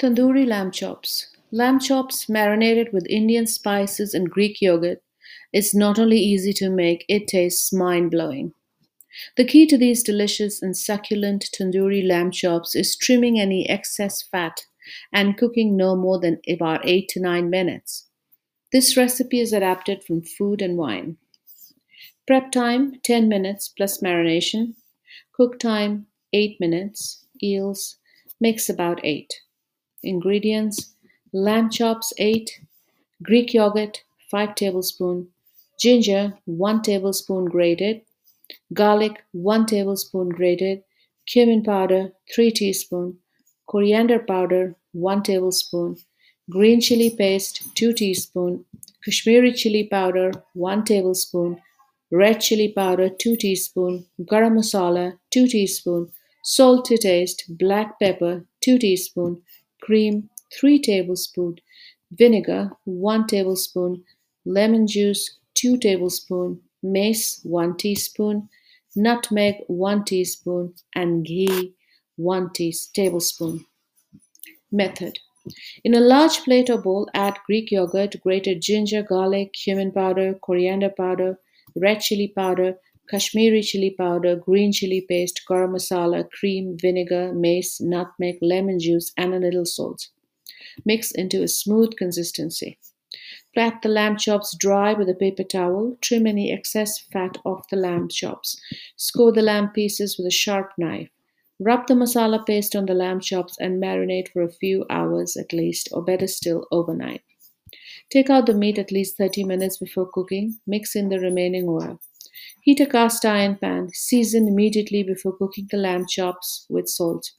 Tandoori lamb chops. Lamb chops marinated with Indian spices and Greek yogurt is not only easy to make, it tastes mind blowing. The key to these delicious and succulent tandoori lamb chops is trimming any excess fat and cooking no more than about 8 to 9 minutes. This recipe is adapted from food and wine. Prep time 10 minutes plus marination. Cook time 8 minutes. Eels makes about 8. Ingredients lamb chops 8, Greek yogurt 5 tablespoon, ginger 1 tablespoon grated, garlic 1 tablespoon grated, cumin powder 3 teaspoon, coriander powder 1 tablespoon, green chili paste 2 teaspoon, Kashmiri chili powder 1 tablespoon, red chili powder 2 teaspoon, garam masala 2 teaspoon, salt to taste, black pepper 2 teaspoon, cream 3 tablespoons, vinegar 1 tablespoon, lemon juice 2 tablespoons, mace 1 teaspoon, nutmeg 1 teaspoon, and ghee 1 tablespoon. Method in a large plate or bowl, add Greek yogurt, grated ginger, garlic, cumin powder, coriander powder, red chili powder, Kashmiri chili powder, green chili paste, garam masala, cream, vinegar, mace, nutmeg, lemon juice, and a little salt. Mix into a smooth consistency. Pat the lamb chops dry with a paper towel. Trim any excess fat off the lamb chops. Score the lamb pieces with a sharp knife. Rub the masala paste on the lamb chops and marinate for a few hours at least, or better still, overnight. Take out the meat at least 30 minutes before cooking. Mix in the remaining oil. Heat a cast iron pan. Season immediately before cooking the lamb chops with salt.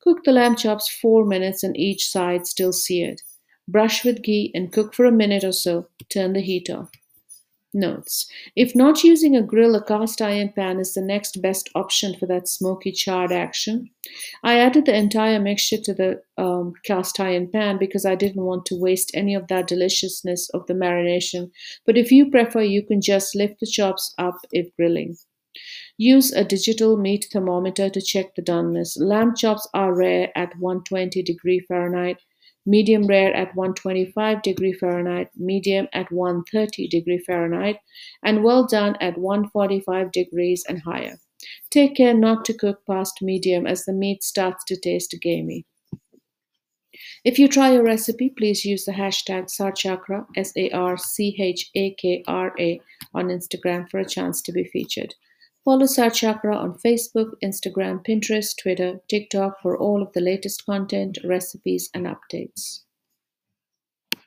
Cook the lamb chops 4 minutes on each side, still seared. Brush with ghee and cook for a minute or so. Turn the heat off. Notes. If not using a grill, a cast iron pan is the next best option for that smoky charred action. I added the entire mixture to the um, cast iron pan because I didn't want to waste any of that deliciousness of the marination. But if you prefer, you can just lift the chops up if grilling. Use a digital meat thermometer to check the doneness. Lamb chops are rare at 120 degree Fahrenheit medium rare at 125 degree Fahrenheit, medium at 130 degree Fahrenheit, and well done at 145 degrees and higher. Take care not to cook past medium as the meat starts to taste gamey. If you try a recipe, please use the hashtag Sarchakra, S A R C H A K R A, on Instagram for a chance to be featured. Follow Sarchakra on Facebook, Instagram, Pinterest, Twitter, TikTok for all of the latest content, recipes, and updates.